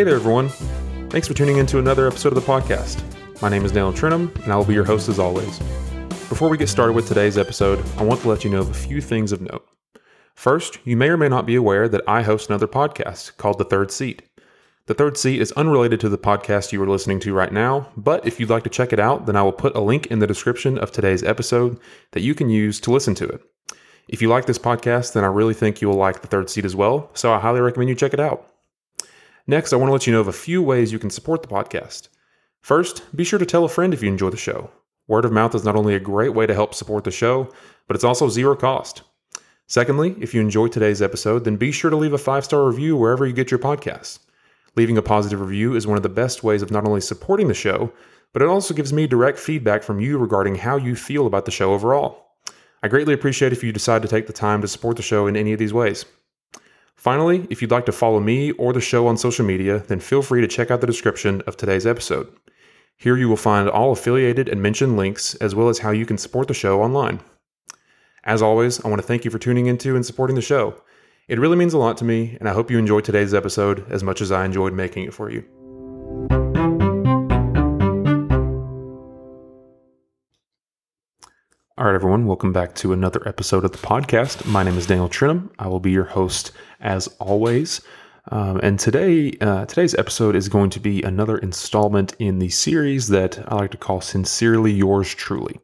Hey there, everyone. Thanks for tuning in to another episode of the podcast. My name is Daniel Trentham, and I will be your host as always. Before we get started with today's episode, I want to let you know of a few things of note. First, you may or may not be aware that I host another podcast called The Third Seat. The Third Seat is unrelated to the podcast you are listening to right now, but if you'd like to check it out, then I will put a link in the description of today's episode that you can use to listen to it. If you like this podcast, then I really think you will like The Third Seat as well, so I highly recommend you check it out. Next, I want to let you know of a few ways you can support the podcast. First, be sure to tell a friend if you enjoy the show. Word of mouth is not only a great way to help support the show, but it's also zero cost. Secondly, if you enjoyed today's episode, then be sure to leave a five star review wherever you get your podcasts. Leaving a positive review is one of the best ways of not only supporting the show, but it also gives me direct feedback from you regarding how you feel about the show overall. I greatly appreciate if you decide to take the time to support the show in any of these ways. Finally, if you'd like to follow me or the show on social media, then feel free to check out the description of today's episode. Here you will find all affiliated and mentioned links, as well as how you can support the show online. As always, I want to thank you for tuning into and supporting the show. It really means a lot to me, and I hope you enjoyed today's episode as much as I enjoyed making it for you. All right, everyone, welcome back to another episode of the podcast. My name is Daniel Trentham. I will be your host as always. Um, and today, uh, today's episode is going to be another installment in the series that I like to call "Sincerely Yours Truly,"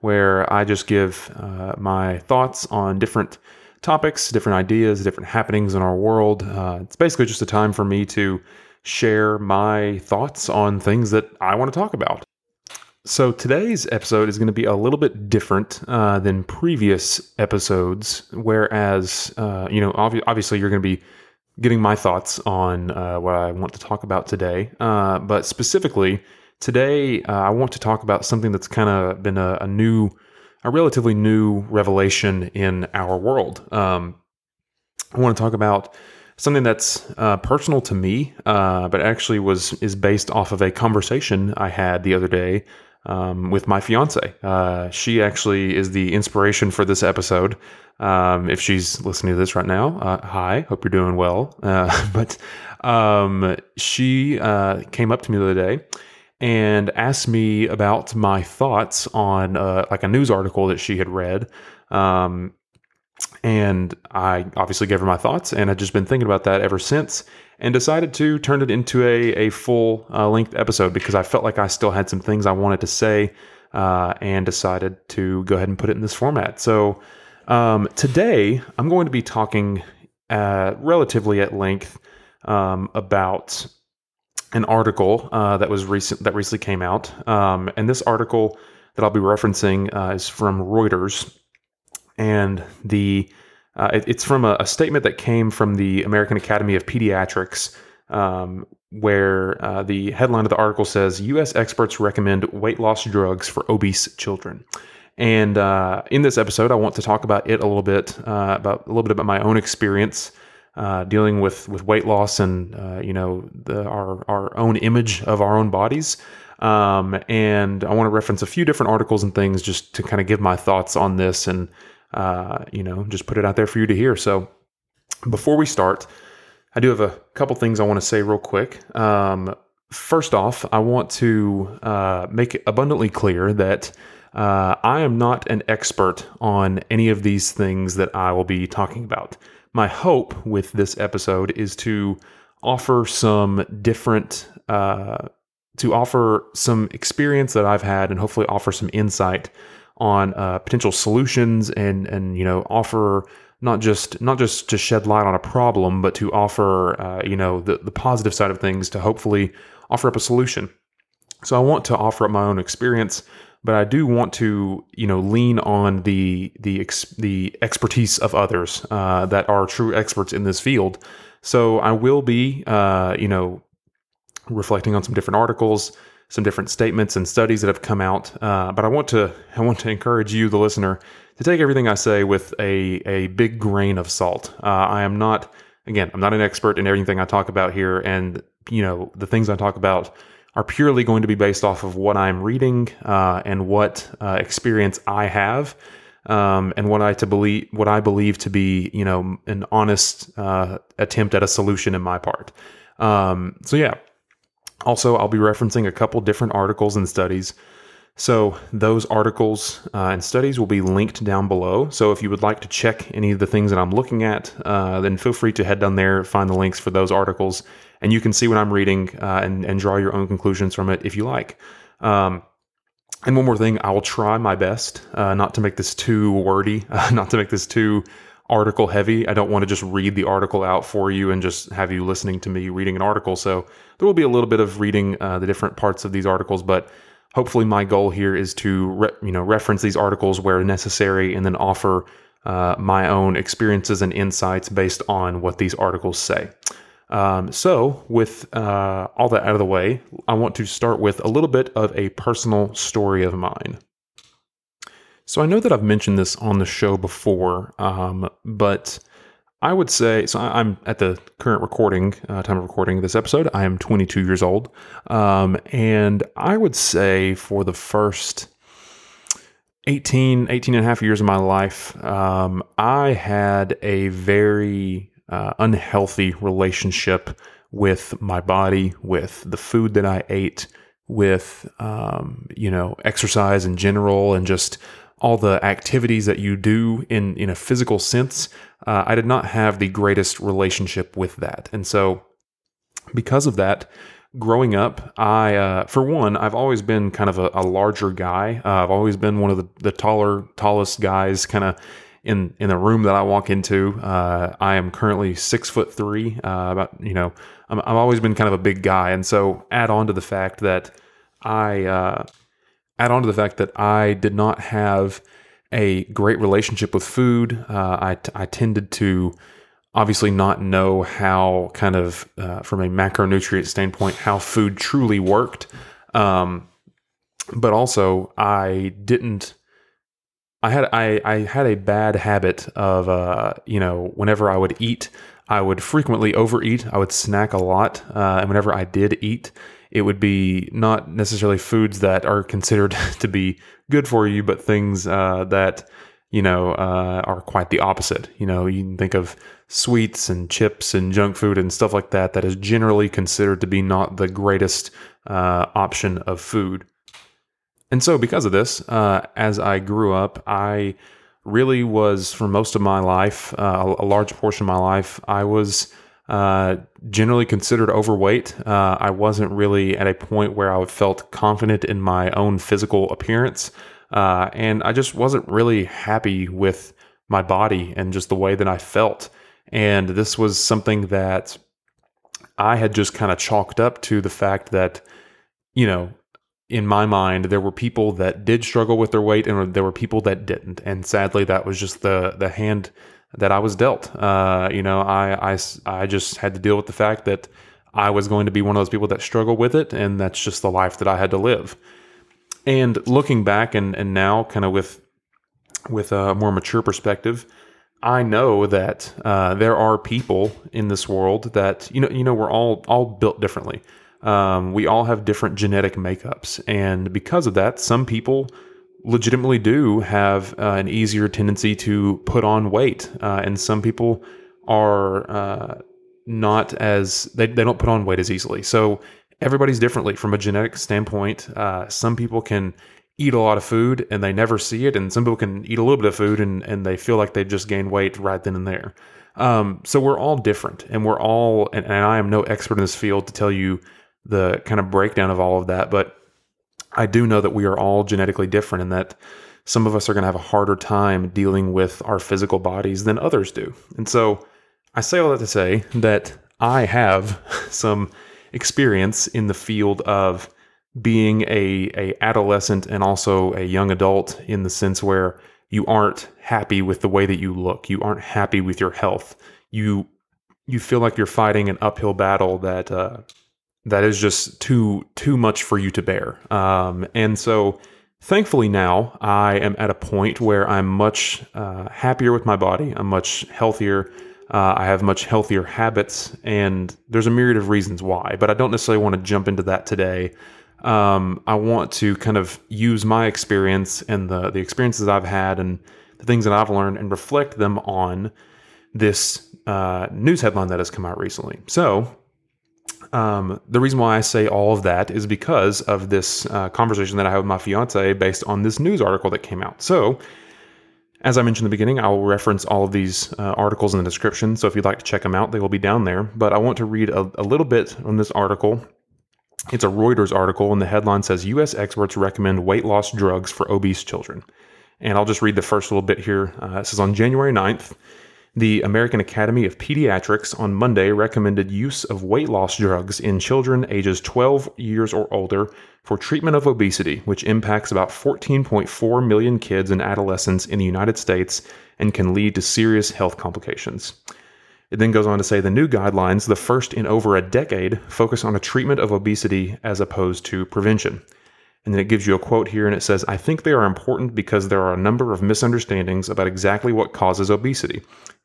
where I just give uh, my thoughts on different topics, different ideas, different happenings in our world. Uh, it's basically just a time for me to share my thoughts on things that I want to talk about. So today's episode is going to be a little bit different uh, than previous episodes. Whereas, uh, you know, ob- obviously you're going to be getting my thoughts on uh, what I want to talk about today. Uh, but specifically, today uh, I want to talk about something that's kind of been a, a, new, a relatively new revelation in our world. Um, I want to talk about something that's uh, personal to me, uh, but actually was is based off of a conversation I had the other day um, with my fiance. Uh, she actually is the inspiration for this episode. Um, if she's listening to this right now, uh, hi, hope you're doing well. Uh, but um, she uh, came up to me the other day and asked me about my thoughts on uh, like a news article that she had read. Um, and I obviously gave her my thoughts, and I've just been thinking about that ever since and decided to turn it into a, a full uh, length episode because I felt like I still had some things I wanted to say uh, and decided to go ahead and put it in this format. So um, today I'm going to be talking uh, relatively at length um, about an article uh, that was recent that recently came out, um, and this article that I'll be referencing uh, is from Reuters, and the uh, it, it's from a, a, statement that came from the American Academy of Pediatrics, um, where uh, the headline of the article says U.S. experts recommend weight loss drugs for obese children. And uh, in this episode, I want to talk about it a little bit, uh, about a little bit about my own experience uh, dealing with with weight loss and uh, you know the, our our own image of our own bodies. Um, and I want to reference a few different articles and things just to kind of give my thoughts on this and uh, you know, just put it out there for you to hear. So before we start, I do have a couple things I want to say real quick. Um, first off, I want to uh, make abundantly clear that uh, I am not an expert on any of these things that I will be talking about. My hope with this episode is to offer some different, uh, to offer some experience that I've had and hopefully offer some insight on uh, potential solutions and and you know offer not just not just to shed light on a problem, but to offer uh, you know the the positive side of things to hopefully offer up a solution. So I want to offer up my own experience, but I do want to you know lean on the the ex, the expertise of others uh, that are true experts in this field. So I will be uh, you know reflecting on some different articles some different statements and studies that have come out. Uh, but I want to I want to encourage you, the listener, to take everything I say with a a big grain of salt. Uh, I am not again I'm not an expert in everything I talk about here, and you know the things I talk about are purely going to be based off of what I'm reading uh, and what uh, experience I have. Um, and what I to believe, what I believe to be, you know, an honest uh, attempt at a solution in my part. Um, so yeah. Also, I'll be referencing a couple different articles and studies. So those articles uh, and studies will be linked down below. So if you would like to check any of the things that I'm looking at, uh, then feel free to head down there, find the links for those articles, and you can see what I'm reading uh, and, and draw your own conclusions from it if you like. Um, and one more thing, I will try my best uh, not to make this too wordy, not to make this too article heavy. I don't want to just read the article out for you and just have you listening to me reading an article. So there will be a little bit of reading uh, the different parts of these articles, but hopefully my goal here is to re- you know reference these articles where necessary and then offer uh, my own experiences and insights based on what these articles say. Um, so, with uh, all that out of the way, I want to start with a little bit of a personal story of mine. So, I know that I've mentioned this on the show before, um, but I would say so. I'm at the current recording uh, time of recording this episode. I am 22 years old, um, and I would say for the first 18, 18 and a half years of my life, um, I had a very uh, unhealthy relationship with my body, with the food that I ate, with um, you know exercise in general, and just all the activities that you do in in a physical sense. Uh, I did not have the greatest relationship with that, and so because of that, growing up, I, uh, for one, I've always been kind of a, a larger guy. Uh, I've always been one of the, the taller, tallest guys, kind of in in the room that I walk into. Uh, I am currently six foot three. Uh, about you know, i have always been kind of a big guy, and so add on to the fact that I uh, add on to the fact that I did not have a great relationship with food. Uh, I t- I tended to obviously not know how kind of uh, from a macronutrient standpoint how food truly worked. Um, but also I didn't I had I, I had a bad habit of uh, you know whenever I would eat, I would frequently overeat. I would snack a lot, uh, and whenever I did eat, it would be not necessarily foods that are considered to be good for you, but things uh, that you know uh, are quite the opposite. You know, you can think of sweets and chips and junk food and stuff like that that is generally considered to be not the greatest uh, option of food. And so, because of this, uh, as I grew up, I really was, for most of my life, uh, a large portion of my life, I was uh, generally considered overweight. Uh, I wasn't really at a point where I felt confident in my own physical appearance. Uh, and I just wasn't really happy with my body and just the way that I felt. And this was something that I had just kind of chalked up to the fact that, you know, in my mind, there were people that did struggle with their weight, and there were people that didn't. And sadly, that was just the the hand that I was dealt. Uh, you know, I, I I just had to deal with the fact that I was going to be one of those people that struggle with it, and that's just the life that I had to live. And looking back, and and now, kind of with with a more mature perspective, I know that uh, there are people in this world that you know you know we're all all built differently. Um, we all have different genetic makeups. And because of that, some people legitimately do have uh, an easier tendency to put on weight. Uh, and some people are uh, not as, they, they don't put on weight as easily. So everybody's differently from a genetic standpoint. Uh, some people can eat a lot of food and they never see it. And some people can eat a little bit of food and, and they feel like they just gained weight right then and there. Um, so we're all different and we're all, and, and I am no expert in this field to tell you the kind of breakdown of all of that. But I do know that we are all genetically different and that some of us are going to have a harder time dealing with our physical bodies than others do. And so I say all that to say that I have some experience in the field of being a, a adolescent and also a young adult in the sense where you aren't happy with the way that you look. You aren't happy with your health. You you feel like you're fighting an uphill battle that uh, that is just too too much for you to bear. Um, and so, thankfully, now I am at a point where I'm much uh, happier with my body. I'm much healthier. Uh, I have much healthier habits, and there's a myriad of reasons why. But I don't necessarily want to jump into that today. Um, I want to kind of use my experience and the the experiences I've had and the things that I've learned and reflect them on this uh, news headline that has come out recently. So Um, the reason why I say all of that is because of this uh, conversation that I had with my fiance based on this news article that came out. So, as I mentioned in the beginning, I will reference all of these uh, articles in the description. So if you'd like to check them out, they will be down there. But I want to read a, a little bit on this article. It's a Reuters article, and the headline says U.S. experts recommend weight loss drugs for obese children. And I'll just read the first little bit here. Uh, it says on January 9th, the American Academy of Pediatrics on Monday recommended use of weight loss drugs in children ages 12 years or older for treatment of obesity, which impacts about 14.4 million kids and adolescents in the United States and can lead to serious health complications. It then goes on to say the new guidelines, the first in over a decade, focus on a treatment of obesity as opposed to prevention. And then it gives you a quote here and it says, I think they are important because there are a number of misunderstandings about exactly what causes obesity.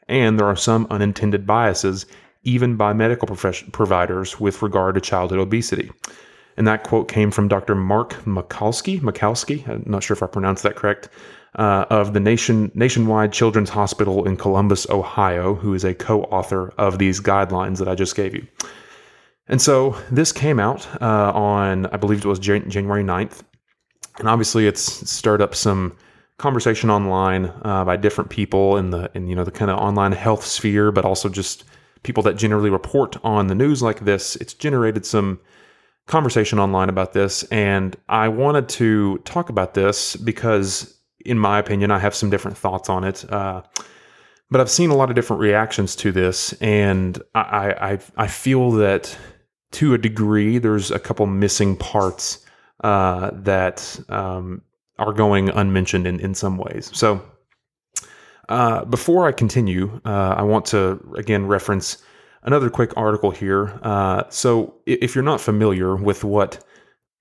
And there are some unintended biases, even by medical providers, with regard to childhood obesity. And that quote came from Dr. Mark Michalsky. Michalsky, I'm not sure if I pronounced that correct, uh, of the Nation Nationwide Children's Hospital in Columbus, Ohio, who is a co-author of these guidelines that I just gave you. And so this came out uh, on, I believe it was Jan- January 9th. And obviously it's stirred up some conversation online uh, by different people in the, in, you know, the kind of online health sphere, but also just people that generally report on the news like this. It's generated some conversation online about this. And I wanted to talk about this because, in my opinion, I have some different thoughts on it. Uh, but I've seen a lot of different reactions to this, and I, I, I feel that to a degree, there's a couple missing parts uh, that um, are going unmentioned in, in some ways. So, uh, before I continue, uh, I want to again reference another quick article here. Uh, so, if you're not familiar with what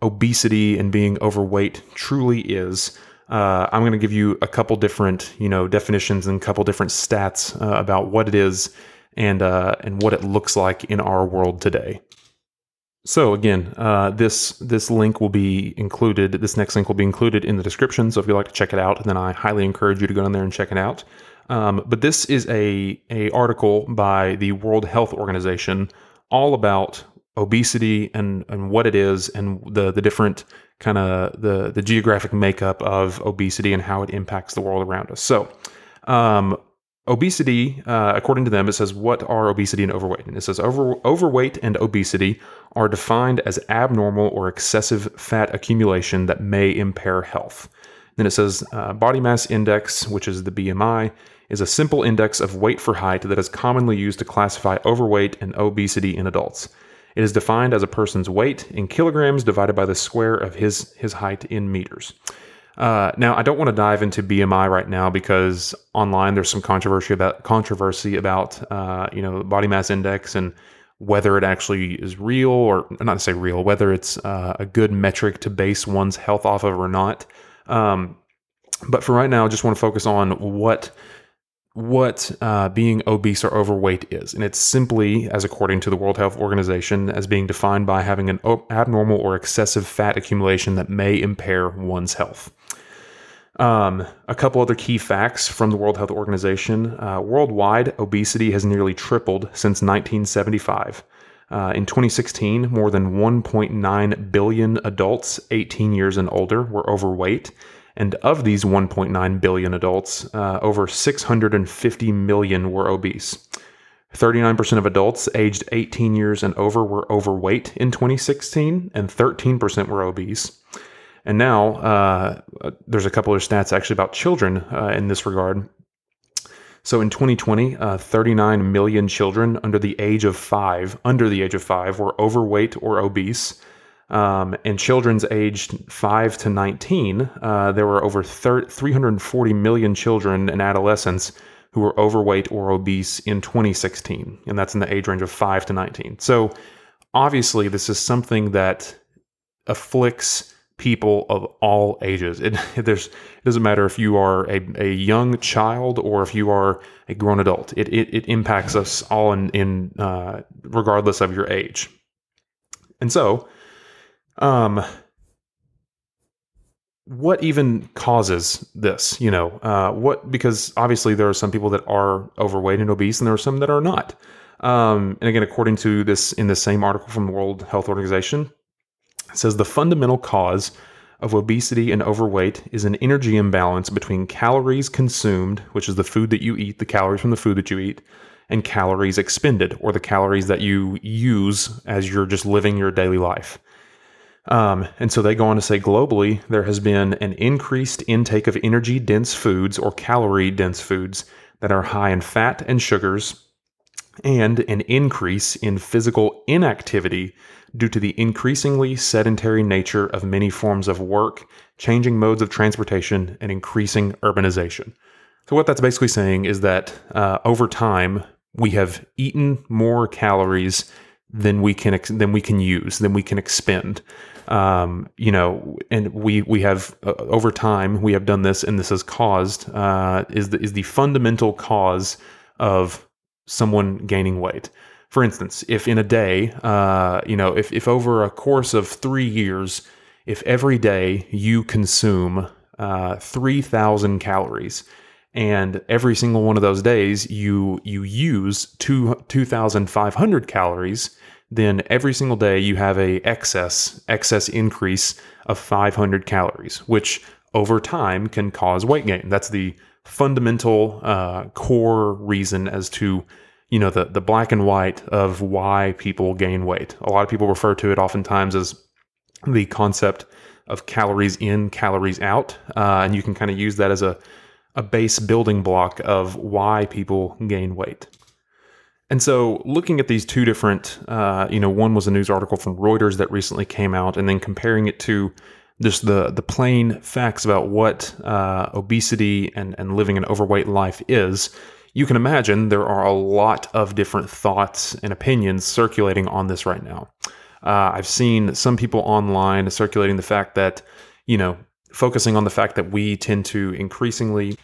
obesity and being overweight truly is, uh, I'm going to give you a couple different, you know, definitions and a couple different stats uh, about what it is and and what it looks like in our world today. So again, uh, this this link will be included. This next link will be included in the description. So if you'd like to check it out, then I highly encourage you to go in there and check it out. Um, but this is a a article by the World Health Organization all about obesity and and what it is and the the different kind of the the geographic makeup of obesity and how it impacts the world around us. So. Um, Obesity, uh, according to them, it says, What are obesity and overweight? And it says, Over, Overweight and obesity are defined as abnormal or excessive fat accumulation that may impair health. Then it says, uh, Body mass index, which is the BMI, is a simple index of weight for height that is commonly used to classify overweight and obesity in adults. It is defined as a person's weight in kilograms divided by the square of his, his height in meters. Uh, now, I don't want to dive into BMI right now because online there's some controversy about controversy about uh, you know body mass index and whether it actually is real or not to say real, whether it's uh, a good metric to base one's health off of or not. Um, but for right now, I just want to focus on what what uh, being obese or overweight is, and it's simply, as according to the World Health Organization, as being defined by having an abnormal or excessive fat accumulation that may impair one's health. Um, a couple other key facts from the World Health Organization uh, worldwide, obesity has nearly tripled since 1975. Uh, in 2016, more than 1.9 billion adults 18 years and older were overweight. And of these 1.9 billion adults, uh, over 650 million were obese. 39% of adults aged 18 years and over were overweight in 2016, and 13% were obese. And now uh, there's a couple of stats actually about children uh, in this regard. So in 2020, uh, 39 million children under the age of five, under the age of five, were overweight or obese. Um, and children's aged 5 to 19, uh, there were over 340 million children and adolescents who were overweight or obese in 2016. And that's in the age range of 5 to 19. So obviously, this is something that afflicts people of all ages. It, it doesn't matter if you are a, a young child or if you are a grown adult. It, it, it impacts us all in, in uh, regardless of your age. And so, um, what even causes this? You know, uh, what because obviously there are some people that are overweight and obese, and there are some that are not. Um, and again, according to this in the same article from the World Health Organization, it says the fundamental cause of obesity and overweight is an energy imbalance between calories consumed, which is the food that you eat, the calories from the food that you eat, and calories expended, or the calories that you use as you're just living your daily life. Um, and so they go on to say globally, there has been an increased intake of energy dense foods or calorie dense foods that are high in fat and sugars, and an increase in physical inactivity due to the increasingly sedentary nature of many forms of work, changing modes of transportation, and increasing urbanization. So, what that's basically saying is that uh, over time, we have eaten more calories than we can ex- than we can use, than we can expend. Um, you know, and we we have uh, over time we have done this, and this has caused uh, is the is the fundamental cause of someone gaining weight. For instance, if in a day, uh, you know, if, if over a course of three years, if every day you consume uh, 3,000 calories, and every single one of those days you you use two 2,500 calories, then every single day you have a excess excess increase of 500 calories, which over time can cause weight gain. That's the fundamental uh, core reason as to you know the the black and white of why people gain weight. A lot of people refer to it oftentimes as the concept of calories in, calories out, uh, and you can kind of use that as a a base building block of why people gain weight. And so, looking at these two different, uh, you know, one was a news article from Reuters that recently came out, and then comparing it to just the the plain facts about what uh, obesity and and living an overweight life is you can imagine there are a lot of different thoughts and opinions circulating on this right now. Uh, I've seen some people online circulating the fact that, you know, focusing on the fact that we tend to increasingly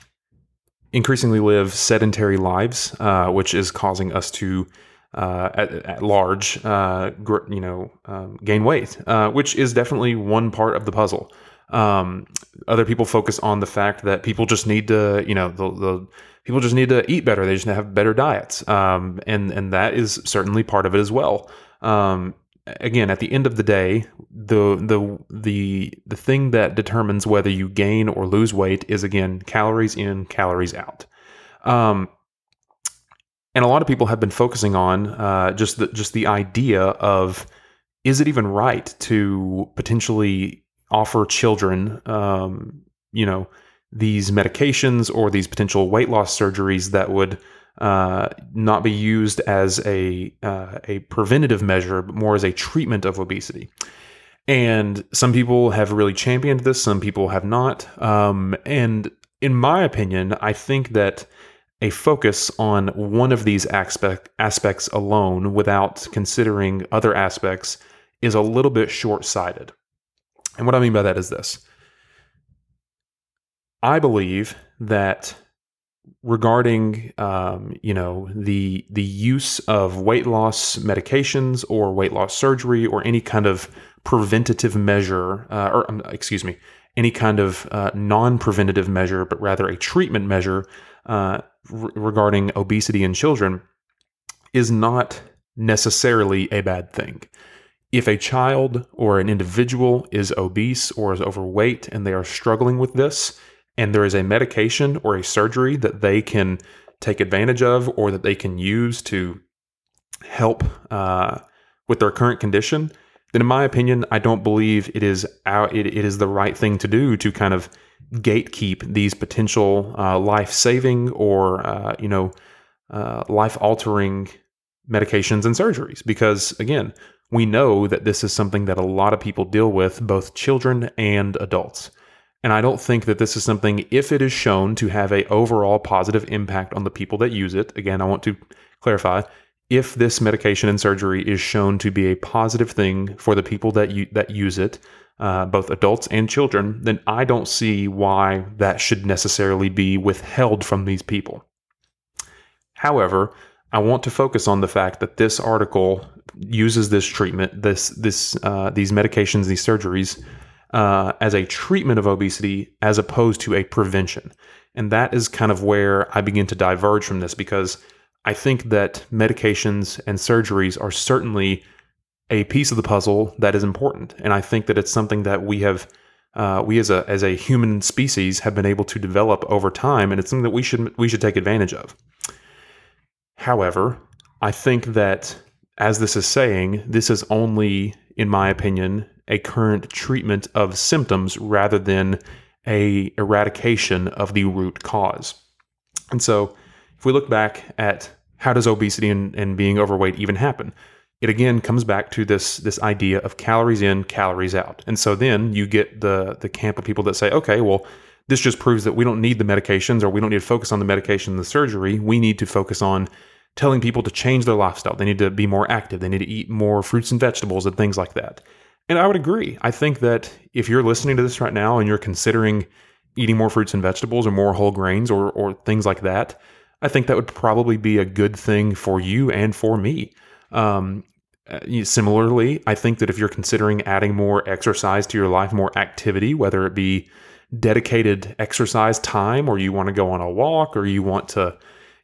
increasingly live sedentary lives, uh, which is causing us to uh, at, at, large, uh, gr- you know, um, gain weight, uh, which is definitely one part of the puzzle. Um, other people focus on the fact that people just need to, you know, the, the people just need to eat better. They just have better diets, um, and and that is certainly part of it as well. Um, again, at the end of the day, the the the the thing that determines whether you gain or lose weight is again calories in, calories out. Um, and a lot of people have been focusing on uh, just the just the idea of is it even right to potentially offer children, um, you know, these medications or these potential weight loss surgeries that would uh, not be used as a uh, a preventative measure, but more as a treatment of obesity. And some people have really championed this, some people have not. Um, and in my opinion, I think that a focus on one of these aspect, aspects alone without considering other aspects is a little bit short sighted. And what I mean by that is this I believe that regarding um, you know the the use of weight loss medications or weight loss surgery or any kind of preventative measure uh, or um, excuse me any kind of uh, non-preventative measure but rather a treatment measure uh, r- regarding obesity in children is not necessarily a bad thing. If a child or an individual is obese or is overweight and they are struggling with this and there is a medication or a surgery that they can take advantage of or that they can use to help uh, with their current condition, then in my opinion, I don't believe it is our, it, it is the right thing to do to kind of gatekeep these potential uh, life saving or uh, you know uh, life altering medications and surgeries. Because again we know that this is something that a lot of people deal with both children and adults and I don't think that this is something, if it is shown to have a overall positive impact on the people that use it, again, I want to clarify, if this medication and surgery is shown to be a positive thing for the people that you, that use it, uh, both adults and children, then I don't see why that should necessarily be withheld from these people. However, I want to focus on the fact that this article uses this treatment, this this uh, these medications, these surgeries uh, as a treatment of obesity as opposed to a prevention. And that is kind of where I begin to diverge from this because I think that medications and surgeries are certainly a piece of the puzzle that is important, and I think that it's something that we have, uh, we as a as a human species have been able to develop over time, and it's something that we should we should take advantage of. However, I think that as this is saying, this is only, in my opinion, a current treatment of symptoms rather than a eradication of the root cause. And so, if we look back at how does obesity and, and being overweight even happen, it again comes back to this this idea of calories in, calories out. And so then you get the the camp of people that say, okay, well, this just proves that we don't need the medications or we don't need to focus on the medication and the surgery. We need to focus on telling people to change their lifestyle. They need to be more active. They need to eat more fruits and vegetables and things like that. And I would agree. I think that if you're listening to this right now and you're considering eating more fruits and vegetables or more whole grains or, or things like that, I think that would probably be a good thing for you and for me. Um, uh, similarly, I think that if you're considering adding more exercise to your life, more activity, whether it be dedicated exercise time or you want to go on a walk or you want to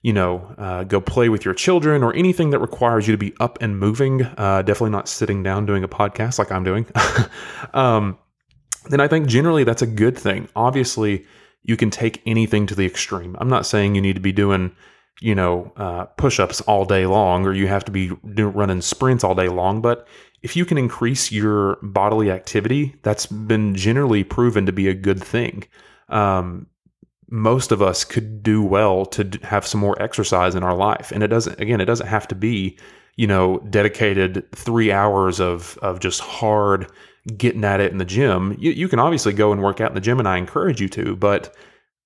you know, uh, go play with your children or anything that requires you to be up and moving, uh, definitely not sitting down doing a podcast like I'm doing, um, then I think generally that's a good thing. Obviously, you can take anything to the extreme. I'm not saying you need to be doing, you know, uh, push ups all day long or you have to be running sprints all day long, but if you can increase your bodily activity, that's been generally proven to be a good thing. Um, most of us could do well to have some more exercise in our life. And it doesn't, again, it doesn't have to be, you know, dedicated three hours of, of just hard getting at it in the gym. You, you can obviously go and work out in the gym and I encourage you to, but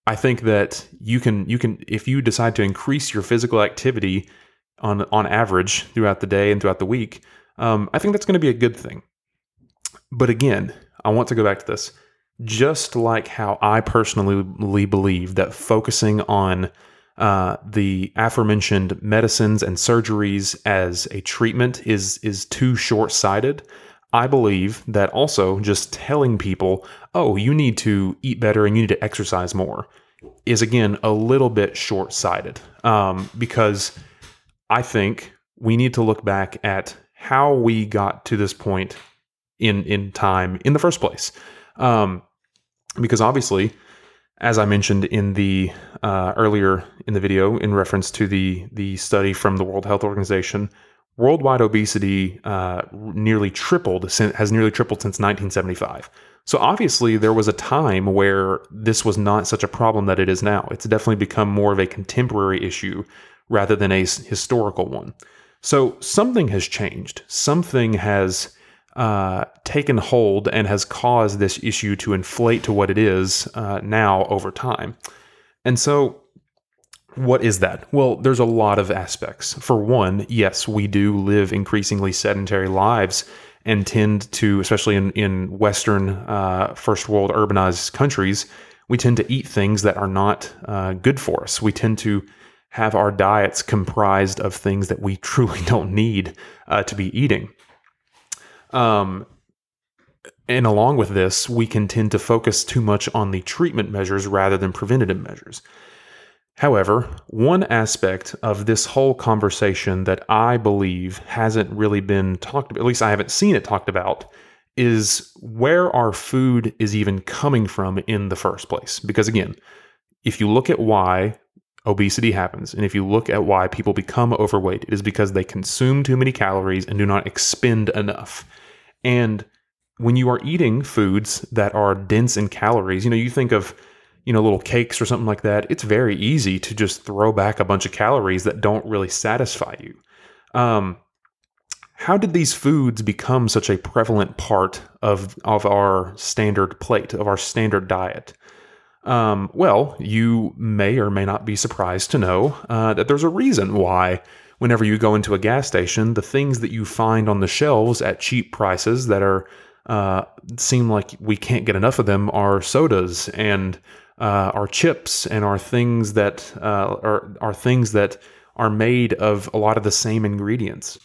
I think that you can, you can, if you decide to increase your physical activity on, on average throughout the day and throughout the week, um, I think that's going to be a good thing. But again, I want to go back to this just like how I personally believe that focusing on uh, the aforementioned medicines and surgeries as a treatment is is too short sighted. I believe that also just telling people, "Oh, you need to eat better and you need to exercise more," is again a little bit short sighted um, because I think we need to look back at how we got to this point in in time in the first place. Um, because obviously, as I mentioned in the uh, earlier in the video, in reference to the the study from the World Health Organization, worldwide obesity uh, nearly tripled has nearly tripled since 1975. So obviously, there was a time where this was not such a problem that it is now. It's definitely become more of a contemporary issue rather than a historical one. So something has changed. Something has uh, taken hold and has caused this issue to inflate to what it is uh, now over time. And so, what is that? Well, there's a lot of aspects. For one, yes, we do live increasingly sedentary lives and tend to, especially in, in Western uh, first world urbanized countries, we tend to eat things that are not uh, good for us. We tend to have our diets comprised of things that we truly don't need uh, to be eating. Um, and along with this, we can tend to focus too much on the treatment measures rather than preventative measures. However, one aspect of this whole conversation that I believe hasn't really been talked about, at least I haven't seen it talked about, is where our food is even coming from in the first place. Because again, if you look at why obesity happens, and if you look at why people become overweight, it is because they consume too many calories and do not expend enough. And when you are eating foods that are dense in calories, you know, you think of, you know, little cakes or something like that, it's very easy to just throw back a bunch of calories that don't really satisfy you. Um, how did these foods become such a prevalent part of, of our standard plate, of our standard diet? Um, well, you may or may not be surprised to know uh, that there's a reason why whenever you go into a gas station, the things that you find on the shelves at cheap prices that are uh, seem like we can't get enough of them are sodas and uh, are chips and are things that uh, are are things that are made of a lot of the same ingredients.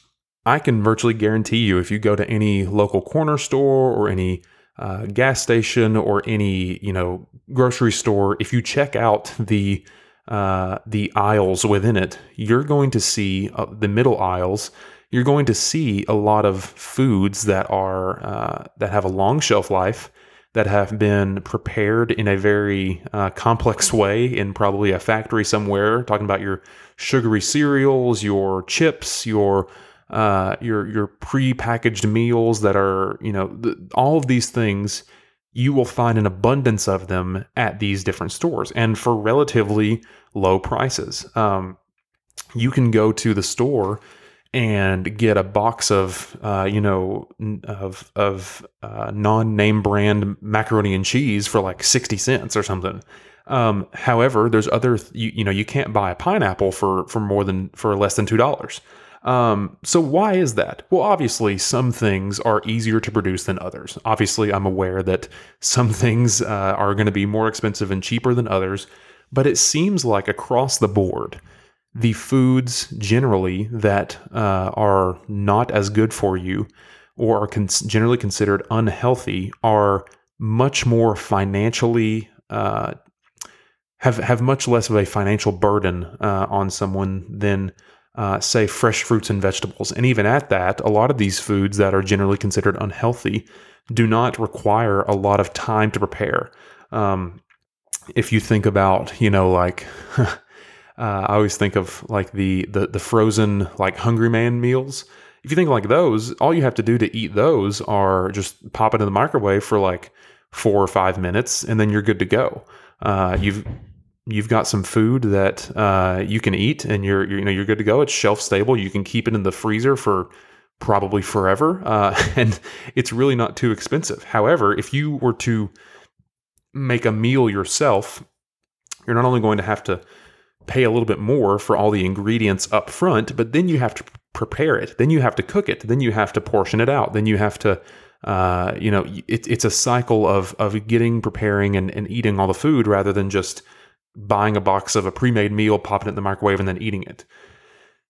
I can virtually guarantee you, if you go to any local corner store or any uh, gas station or any you know grocery store, if you check out the uh, the aisles within it, you're going to see uh, the middle aisles. You're going to see a lot of foods that are uh, that have a long shelf life, that have been prepared in a very uh, complex way in probably a factory somewhere. Talking about your sugary cereals, your chips, your uh, your your pre-packaged meals that are you know the, all of these things you will find an abundance of them at these different stores and for relatively low prices. Um, you can go to the store and get a box of uh, you know of of uh, non name brand macaroni and cheese for like sixty cents or something. Um, however, there's other you, you know you can't buy a pineapple for for more than for less than two dollars. Um, so why is that? Well, obviously, some things are easier to produce than others. Obviously, I'm aware that some things uh, are going to be more expensive and cheaper than others, but it seems like across the board, the foods generally that uh, are not as good for you or are con- generally considered unhealthy are much more financially uh, have have much less of a financial burden uh, on someone than uh, say fresh fruits and vegetables. And even at that, a lot of these foods that are generally considered unhealthy do not require a lot of time to prepare. Um, if you think about, you know, like uh, I always think of like the, the the frozen like Hungry Man meals. If you think like those, all you have to do to eat those are just pop it in the microwave for like four or five minutes, and then you're good to go. Uh, you've you've got some food that uh, you can eat and you're, you're, you know you're good to go. It's shelf stable. You can keep it in the freezer for probably forever, uh, and it's really not too expensive. However, if you were to make a meal yourself, you're not only going to have to pay a little bit more for all the ingredients up front, but then you have to prepare it. Then you have to cook it. Then you have to portion it out. Then you have to uh, you know, it, it's a cycle of of getting, preparing, and, and eating all the food rather than just buying a box of a pre-made meal, popping it in the microwave, and then eating it.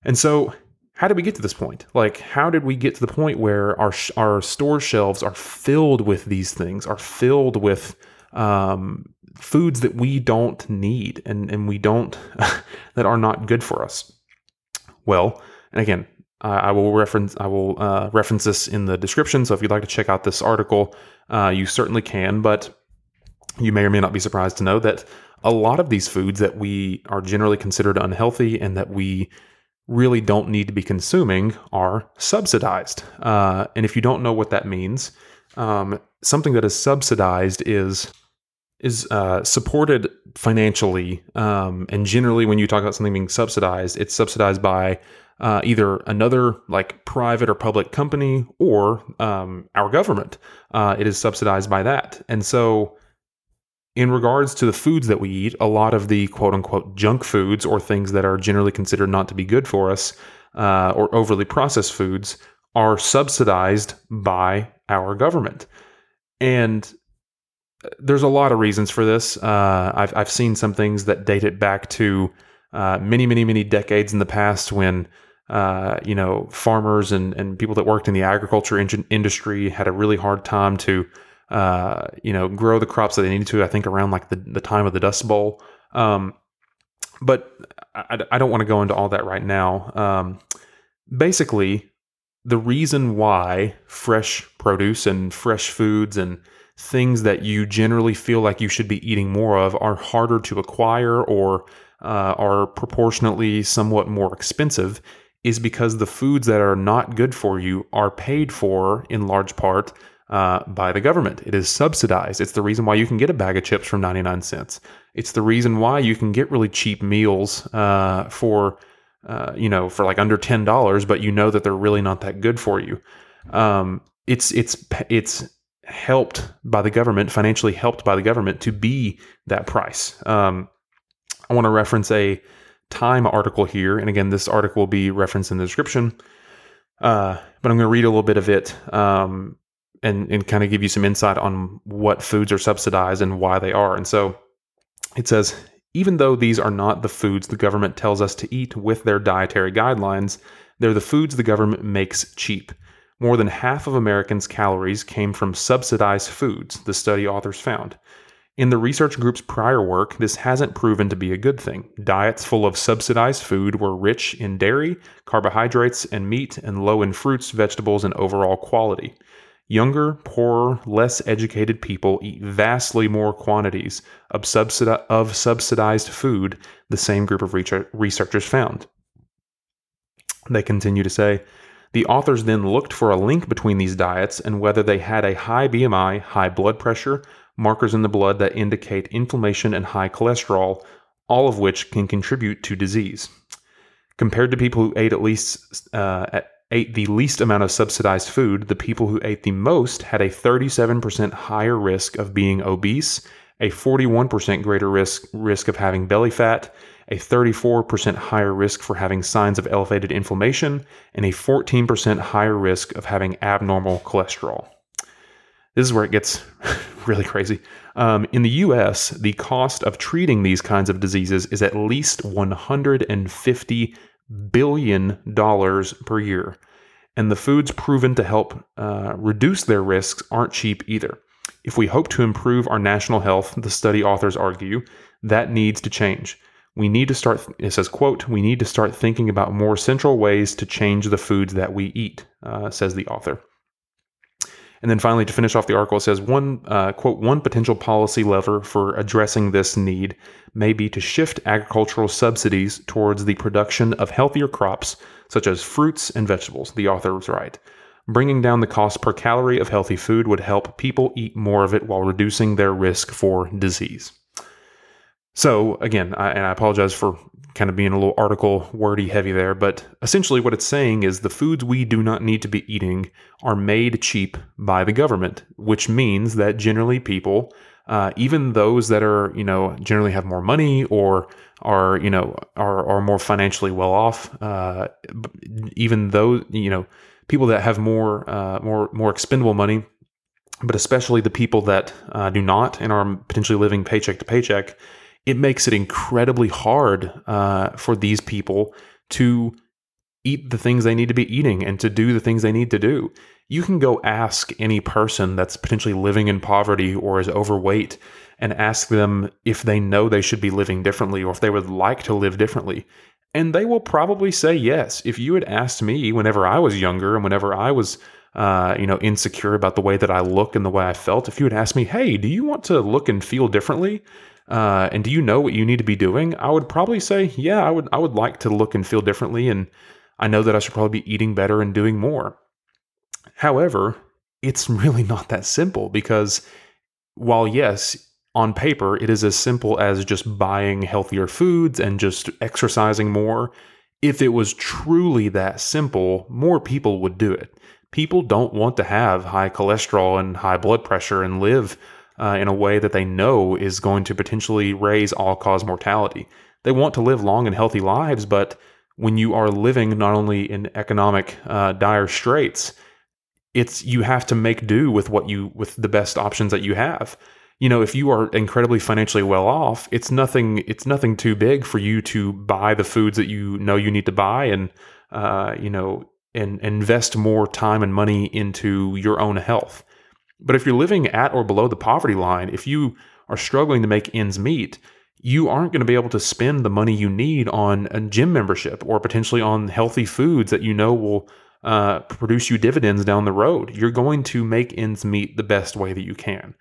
And so, how did we get to this point? Like, how did we get to the point where our our store shelves are filled with these things, are filled with um, foods that we don't need and and we don't that are not good for us? Well, and again, I, I will reference I will uh, reference this in the description. So if you'd like to check out this article, uh, you certainly can. But you may or may not be surprised to know that a lot of these foods that we are generally considered unhealthy and that we really don't need to be consuming are subsidized. Uh, and if you don't know what that means, um, something that is subsidized is is uh, supported financially. Um, and generally, when you talk about something being subsidized, it's subsidized by uh, either another like private or public company or um, our government. Uh, it is subsidized by that. And so in regards to the foods that we eat, a lot of the quote unquote junk foods or things that are generally considered not to be good for us uh, or overly processed foods are subsidized by our government. And uh, there's a lot of reasons for this. Uh, I've, I've seen some things that date it back to uh, many, many, many decades in the past when. Uh, you know, farmers and, and people that worked in the agriculture in- industry had a really hard time to uh, you know, grow the crops that they needed to. I think around like the, the time of the Dust Bowl. Um, but I, I don't want to go into all that right now. Um, basically, the reason why fresh produce and fresh foods and things that you generally feel like you should be eating more of are harder to acquire or uh, are proportionately somewhat more expensive is because the foods that are not good for you are paid for in large part uh, by the government. It is subsidized. It's the reason why you can get a bag of chips for 99 cents. It's the reason why you can get really cheap meals uh, for, uh, you know, for like under $10, but you know that they're really not that good for you. Um, it's, it's, it's helped by the government, financially helped by the government to be that price. Um, I want to reference a Time article here. And again, this article will be referenced in the description. Uh, but I'm going to read a little bit of it. Um, and, and kind of give you some insight on what foods are subsidized and why they are. And so it says, even though these are not the foods the government tells us to eat with their dietary guidelines, they're the foods the government makes cheap. More than half of Americans' calories came from subsidized foods, the study authors found. In the research group's prior work, this hasn't proven to be a good thing. Diets full of subsidized food were rich in dairy, carbohydrates, and meat, and low in fruits, vegetables, and overall quality. Younger, poorer, less educated people eat vastly more quantities of, subsidi- of subsidized food, the same group of researchers found. They continue to say the authors then looked for a link between these diets and whether they had a high BMI, high blood pressure, markers in the blood that indicate inflammation and high cholesterol, all of which can contribute to disease. Compared to people who ate at least uh, ate the least amount of subsidized food, the people who ate the most had a 37% higher risk of being obese, a 41% greater risk risk of having belly fat, a 34% higher risk for having signs of elevated inflammation, and a 14% higher risk of having abnormal cholesterol. This is where it gets really crazy. Um, in the US, the cost of treating these kinds of diseases is at least $150 billion dollars per year. And the foods proven to help uh, reduce their risks aren't cheap either. If we hope to improve our national health, the study authors argue, that needs to change. We need to start, it says, quote, we need to start thinking about more central ways to change the foods that we eat, uh, says the author. And then finally, to finish off the article, it says one uh, quote one potential policy lever for addressing this need may be to shift agricultural subsidies towards the production of healthier crops such as fruits and vegetables. The author was right. Bringing down the cost per calorie of healthy food would help people eat more of it while reducing their risk for disease. So again, I, and I apologize for kind of being a little article wordy heavy there, but essentially what it's saying is the foods we do not need to be eating are made cheap by the government, which means that generally people, uh, even those that are, you know, generally have more money or are, you know, are, are more financially well off, uh, even though, you know, people that have more, uh, more, more expendable money, but especially the people that uh, do not and are potentially living paycheck to paycheck, it makes it incredibly hard uh, for these people to eat the things they need to be eating and to do the things they need to do. You can go ask any person that's potentially living in poverty or is overweight and ask them if they know they should be living differently or if they would like to live differently. And they will probably say yes. If you had asked me whenever I was younger and whenever I was uh, you know, insecure about the way that I look and the way I felt, if you had asked me, hey, do you want to look and feel differently? Uh, and do you know what you need to be doing? I would probably say, yeah, I would. I would like to look and feel differently, and I know that I should probably be eating better and doing more. However, it's really not that simple because while yes, on paper it is as simple as just buying healthier foods and just exercising more, if it was truly that simple, more people would do it. People don't want to have high cholesterol and high blood pressure and live uh, in a way that they know is going to potentially raise all cause mortality. They want to live long and healthy lives, but when you are living not only in economic uh, dire straits, it's you have to make do with what you with the best options that you have. You know, if you are incredibly financially well off, it's nothing. It's nothing too big for you to buy the foods that you know you need to buy, and uh, you know, and invest more time and money into your own health. But if you're living at or below the poverty line, if you are struggling to make ends meet, you aren't going to be able to spend the money you need on a gym membership or potentially on healthy foods that you know will uh, produce you dividends down the road. You're going to make ends meet the best way that you can.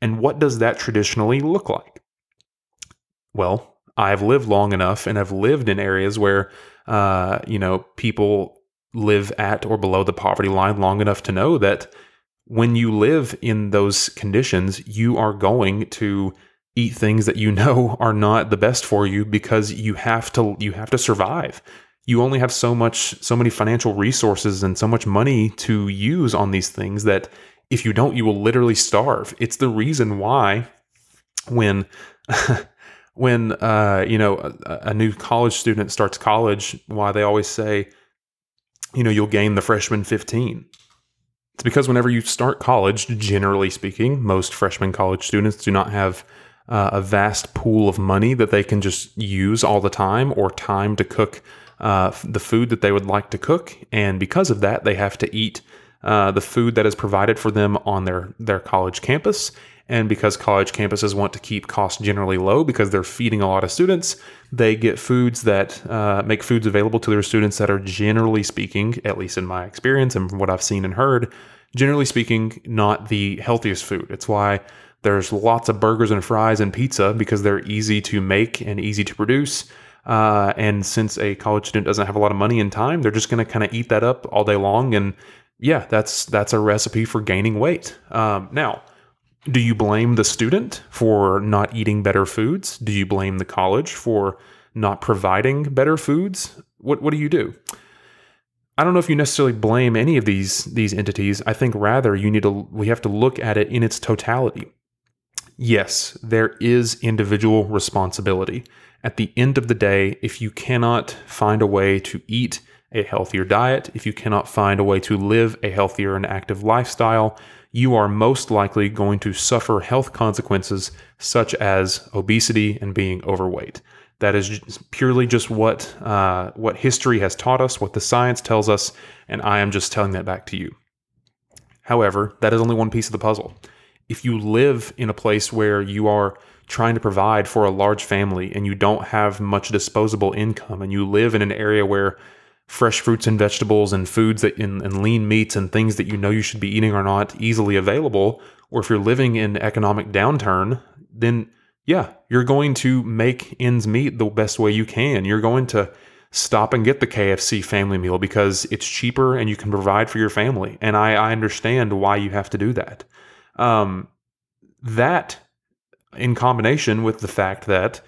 And what does that traditionally look like? Well, I've lived long enough and I've lived in areas where, uh, you know, people live at or below the poverty line long enough to know that when you live in those conditions, you are going to eat things that you know are not the best for you because you have to you have to survive. You only have so much so many financial resources and so much money to use on these things that if you don't you will literally starve. It's the reason why when when uh, you know a, a new college student starts college why they always say you know you'll gain the freshman 15 it's because whenever you start college, generally speaking, most freshman college students do not have uh, a vast pool of money that they can just use all the time or time to cook uh, the food that they would like to cook. And because of that, they have to eat uh, the food that is provided for them on their, their college campus. And because college campuses want to keep costs generally low because they're feeding a lot of students, they get foods that uh, make foods available to their students that are generally speaking, at least in my experience and from what I've seen and heard, generally speaking, not the healthiest food. It's why there's lots of burgers and fries and pizza because they're easy to make and easy to produce. Uh, and since a college student doesn't have a lot of money and time, they're just going to kind of eat that up all day long. And yeah, that's that's a recipe for gaining weight. Um, now, do you blame the student for not eating better foods? Do you blame the college for not providing better foods? What what do you do? I don't know if you necessarily blame any of these these entities. I think rather you need to we have to look at it in its totality. Yes, there is individual responsibility. At the end of the day, if you cannot find a way to eat a healthier diet, if you cannot find a way to live a healthier and active lifestyle, you are most likely going to suffer health consequences such as obesity and being overweight. That is purely just what uh, what history has taught us, what the science tells us, and I am just telling that back to you. However, that is only one piece of the puzzle. If you live in a place where you are trying to provide for a large family and you don't have much disposable income and you live in an area where fresh fruits and vegetables and foods that in, and lean meats and things that you know you should be eating are not easily available, or if you're living in economic downturn, then yeah, you're going to make ends meet the best way you can. You're going to stop and get the KFC family meal because it's cheaper and you can provide for your family. And I, I understand why you have to do that. Um, that, in combination with the fact that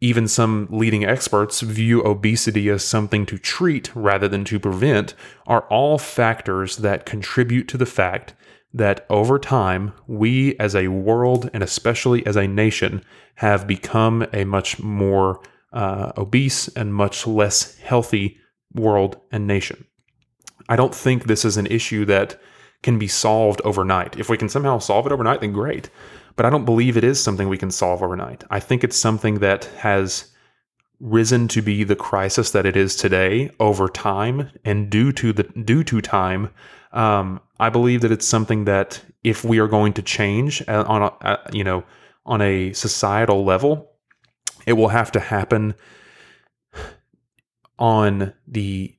even some leading experts view obesity as something to treat rather than to prevent, are all factors that contribute to the fact that over time, we as a world and especially as a nation have become a much more uh, obese and much less healthy world and nation. I don't think this is an issue that can be solved overnight. If we can somehow solve it overnight, then great. But I don't believe it is something we can solve overnight. I think it's something that has risen to be the crisis that it is today over time and due to the due to time um, I believe that it's something that if we are going to change uh, on a uh, you know on a societal level, it will have to happen on the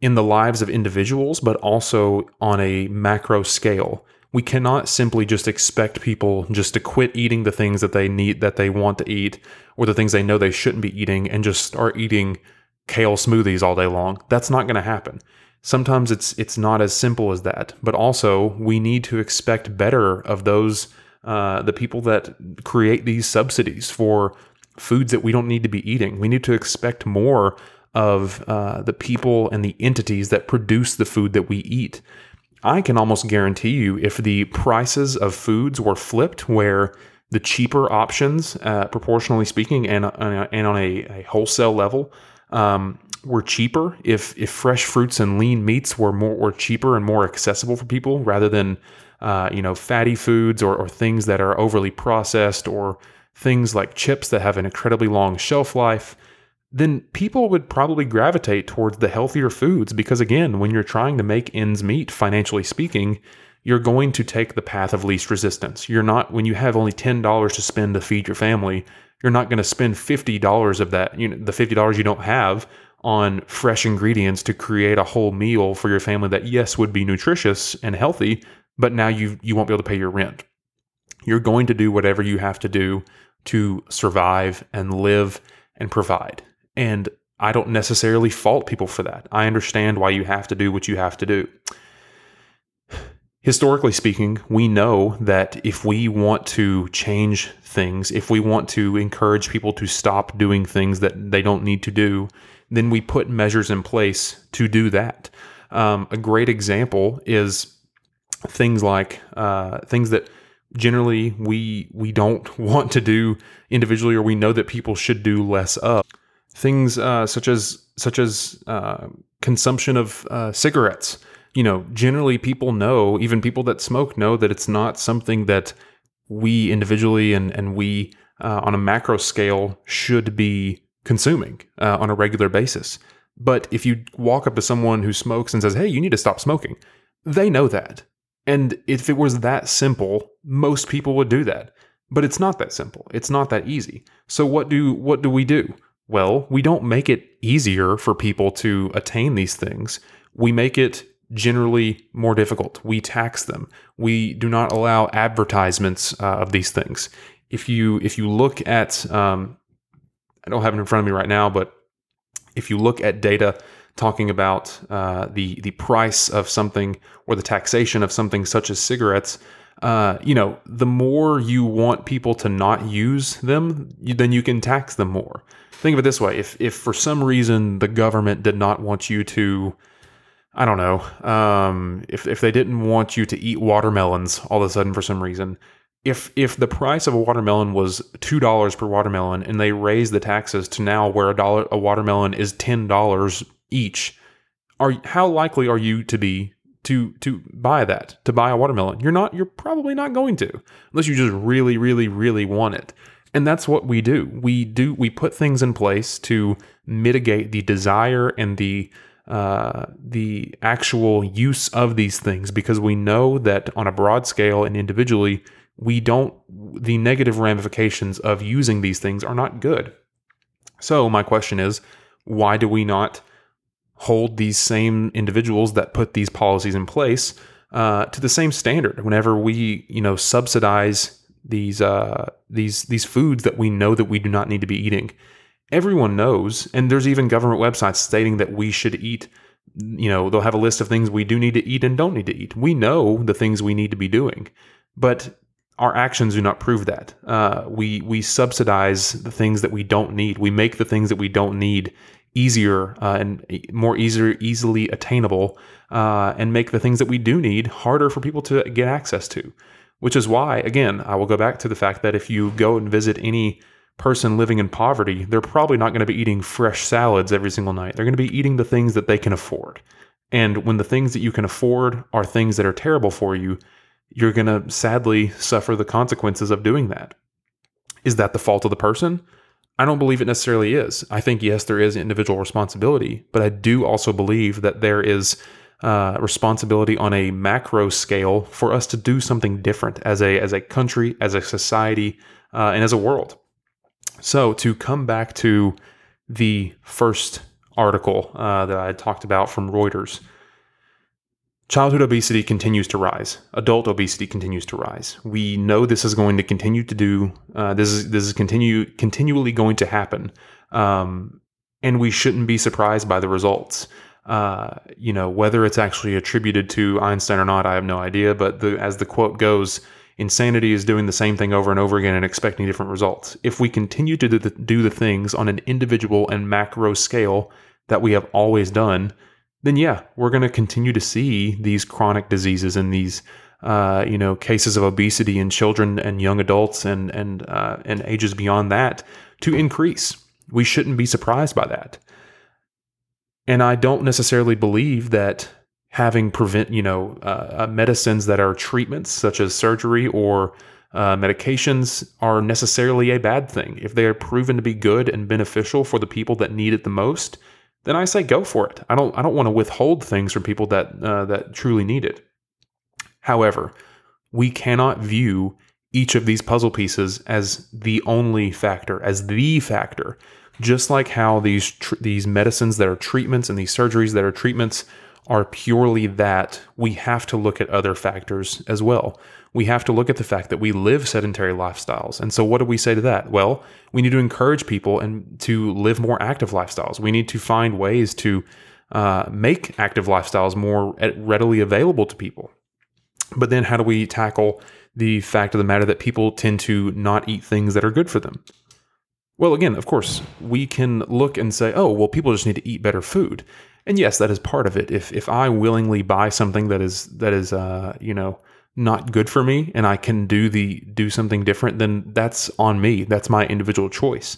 in the lives of individuals, but also on a macro scale. We cannot simply just expect people just to quit eating the things that they need that they want to eat or the things they know they shouldn't be eating and just start eating kale smoothies all day long. That's not going to happen sometimes it's it's not as simple as that. But also, we need to expect better of those uh, the people that create these subsidies for foods that we don't need to be eating. We need to expect more of uh, the people and the entities that produce the food that we eat. I can almost guarantee you, if the prices of foods were flipped, where the cheaper options, uh, proportionally speaking, and, uh, and on a, a wholesale level, um, were cheaper, if if fresh fruits and lean meats were more were cheaper and more accessible for people rather than uh, you know fatty foods or, or things that are overly processed or things like chips that have an incredibly long shelf life, then people would probably gravitate towards the healthier foods because again, when you're trying to make ends meet financially speaking, you're going to take the path of least resistance. You're not when you have only $10 to spend to feed your family, you're not going to spend $50 of that, you know, the $50 you don't have on fresh ingredients to create a whole meal for your family that yes would be nutritious and healthy, but now you you won't be able to pay your rent. You're going to do whatever you have to do to survive and live and provide. And I don't necessarily fault people for that. I understand why you have to do what you have to do. Historically speaking, we know that if we want to change things, if we want to encourage people to stop doing things that they don't need to do, then we put measures in place to do that. Um, a great example is things like uh, things that generally we we don't want to do individually, or we know that people should do less of. Things uh, such as such as uh, consumption of uh, cigarettes. You know, generally people know, even people that smoke know that it's not something that we individually and and we uh, on a macro scale should be consuming uh, on a regular basis. But if you walk up to someone who smokes and says, "Hey, you need to stop smoking," they know that. And if it was that simple, most people would do that. But it's not that simple. It's not that easy. So what do what do we do? Well, we don't make it easier for people to attain these things. We make it generally more difficult. We tax them. We do not allow advertisements uh, of these things. If you if you look at um, I don't have it in front of me right now, but if you look at data talking about uh, the the price of something or the taxation of something such as cigarettes, uh, you know, the more you want people to not use them, you, then you can tax them more. Think of it this way: if if for some reason the government did not want you to, I don't know, um, if if they didn't want you to eat watermelons all of a sudden for some reason, if if the price of a watermelon was two dollars per watermelon and they raised the taxes to now where a dollar a watermelon is ten dollars each, are how likely are you to be to to buy that to buy a watermelon? You're not. You're probably not going to unless you just really really really want it. And that's what we do. We do we put things in place to mitigate the desire and the uh, the actual use of these things because we know that on a broad scale and individually we don't, the negative ramifications of using these things are not good. So, my question is why do we not hold these same individuals that put these policies in place uh, to the same standard whenever we, you know, subsidize these uh, these these foods that we know that we do not need to be eating? Everyone knows, and there's even government websites stating that we should eat you know, they'll have a list of things we do need to eat and don't need to eat. We know the things we need to be doing, but our actions do not prove that. Uh, we we subsidize the things that we don't need. We make the things that we don't need easier uh, and more easier, easily attainable, uh, and make the things that we do need harder for people to get access to. Which is why, again, I will go back to the fact that if you go and visit any person living in poverty, they're probably not going to be eating fresh salads every single night. They're going to be eating the things that they can afford. And when the things that you can afford are things that are terrible for you, you're going to sadly suffer the consequences of doing that. Is that the fault of the person? I don't believe it necessarily is. I think, yes, there is individual responsibility, but I do also believe that there is uh, responsibility on a macro scale for us to do something different as a, as a country, as a society, uh, and as a world. So, to come back to the first article uh, that I talked about from Reuters, Childhood obesity continues to rise. Adult obesity continues to rise. We know this is going to continue to do. Uh, this is this is continue continually going to happen, um, and we shouldn't be surprised by the results. Uh, you know whether it's actually attributed to Einstein or not, I have no idea. But the, as the quote goes, insanity is doing the same thing over and over again and expecting different results. If we continue to do the, do the things on an individual and macro scale that we have always done then yeah, we're going to continue to see these chronic diseases and these uh, you know cases of obesity in children and young adults and and uh, and ages beyond that to increase. We shouldn't be surprised by that. And I don't necessarily believe that having prevent you know uh, uh medicines that are treatments such as surgery or uh, medications are necessarily a bad thing. If they are proven to be good and beneficial for the people that need it the most, then I say go for it. I don't I don't want to withhold things from people that uh, that truly need it. However, we cannot view each of these puzzle pieces as the only factor, as the factor. Just like how these tr- these medicines that are treatments and these surgeries that are treatments are purely that, we have to look at other factors as well we have to look at the fact that we live sedentary lifestyles. And so, what do we say to that? Well, we need to encourage people and to live more active lifestyles. We need to find ways to uh, make active lifestyles more readily available to people. But then, how do we tackle the fact of the matter that people tend to not eat things that are good for them? Well, again, of course, we can look and say, oh, well, people just need to eat better food. And yes, that is part of it. If if I willingly buy something that is that is uh, you know not good for me and I can do the do something different, then that's on me. That's my individual choice.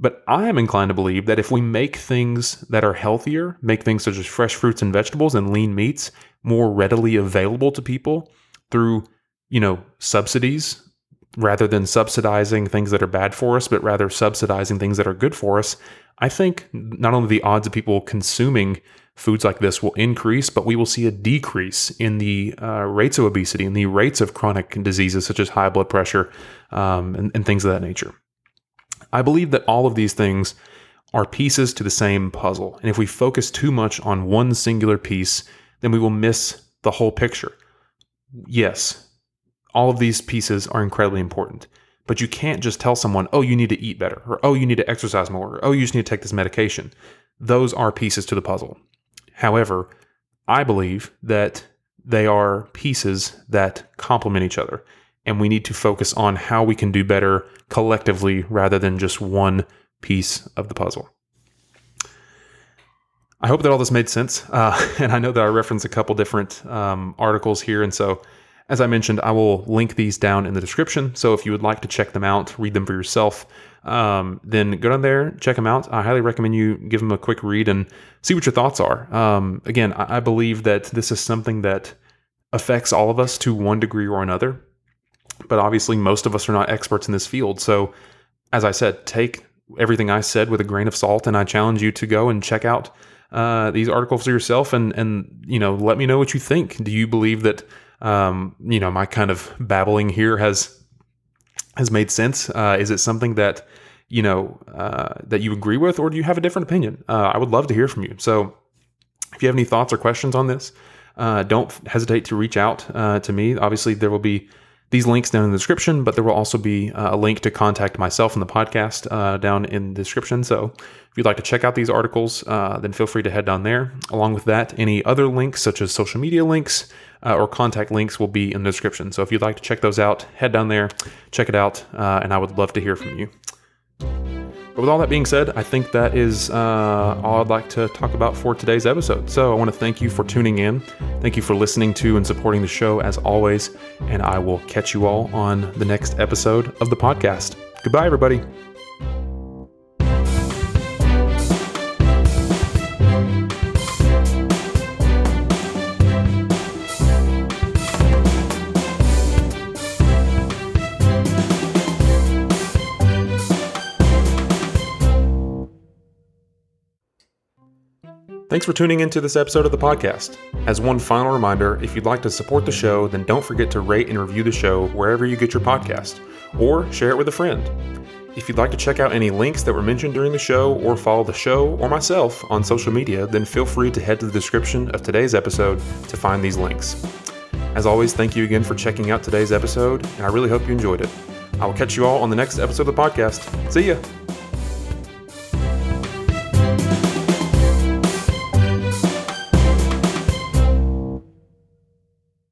But I am inclined to believe that if we make things that are healthier, make things such as fresh fruits and vegetables and lean meats more readily available to people through, you know, subsidies rather than subsidizing things that are bad for us, but rather subsidizing things that are good for us, I think not only the odds of people consuming foods like this will increase, but we will see a decrease in the uh, rates of obesity and the rates of chronic diseases such as high blood pressure um, and, and things of that nature. I believe that all of these things are pieces to the same puzzle. And if we focus too much on one singular piece, then we will miss the whole picture. Yes, all of these pieces are incredibly important, but you can't just tell someone, oh, you need to eat better, or oh, you need to exercise more, or oh, you just need to take this medication. Those are pieces to the puzzle. However, I believe that they are pieces that complement each other, and we need to focus on how we can do better collectively rather than just one piece of the puzzle. I hope that all this made sense. Uh, and I know that I referenced a couple different um, articles here. And so, as I mentioned, I will link these down in the description. So if you would like to check them out, read them for yourself, um, then go down there, check them out. I highly recommend you give them a quick read and see what your thoughts are. Um, again, I, I believe that this is something that affects all of us to one degree or another. But obviously, most of us are not experts in this field. So, as I said, take everything I said with a grain of salt, and I challenge you to go and check out uh, these articles for yourself, and and you know, let me know what you think. Do you believe that um, you know my kind of babbling here has has made sense? Uh, is it something that you know uh, that you agree with, or do you have a different opinion? Uh, I would love to hear from you. So, if you have any thoughts or questions on this, uh, don't hesitate to reach out uh, to me. Obviously, there will be these links down in the description, but there will also be uh, a link to contact myself and the podcast uh, down in the description. So if you'd like to check out these articles, uh, then feel free to head down there. Along with that, any other links, such as social media links uh, or contact links, will be in the description. So if you'd like to check those out, head down there, check it out, uh, and I would love to hear from you. But with all that being said, I think that is uh, all I'd like to talk about for today's episode. So I want to thank you for tuning in. Thank you for listening to and supporting the show as always. And I will catch you all on the next episode of the podcast. Goodbye, everybody. Thanks for tuning into this episode of the podcast. As one final reminder, if you'd like to support the show, then don't forget to rate and review the show wherever you get your podcast, or share it with a friend. If you'd like to check out any links that were mentioned during the show, or follow the show or myself on social media, then feel free to head to the description of today's episode to find these links. As always, thank you again for checking out today's episode, and I really hope you enjoyed it. I will catch you all on the next episode of the podcast. See ya!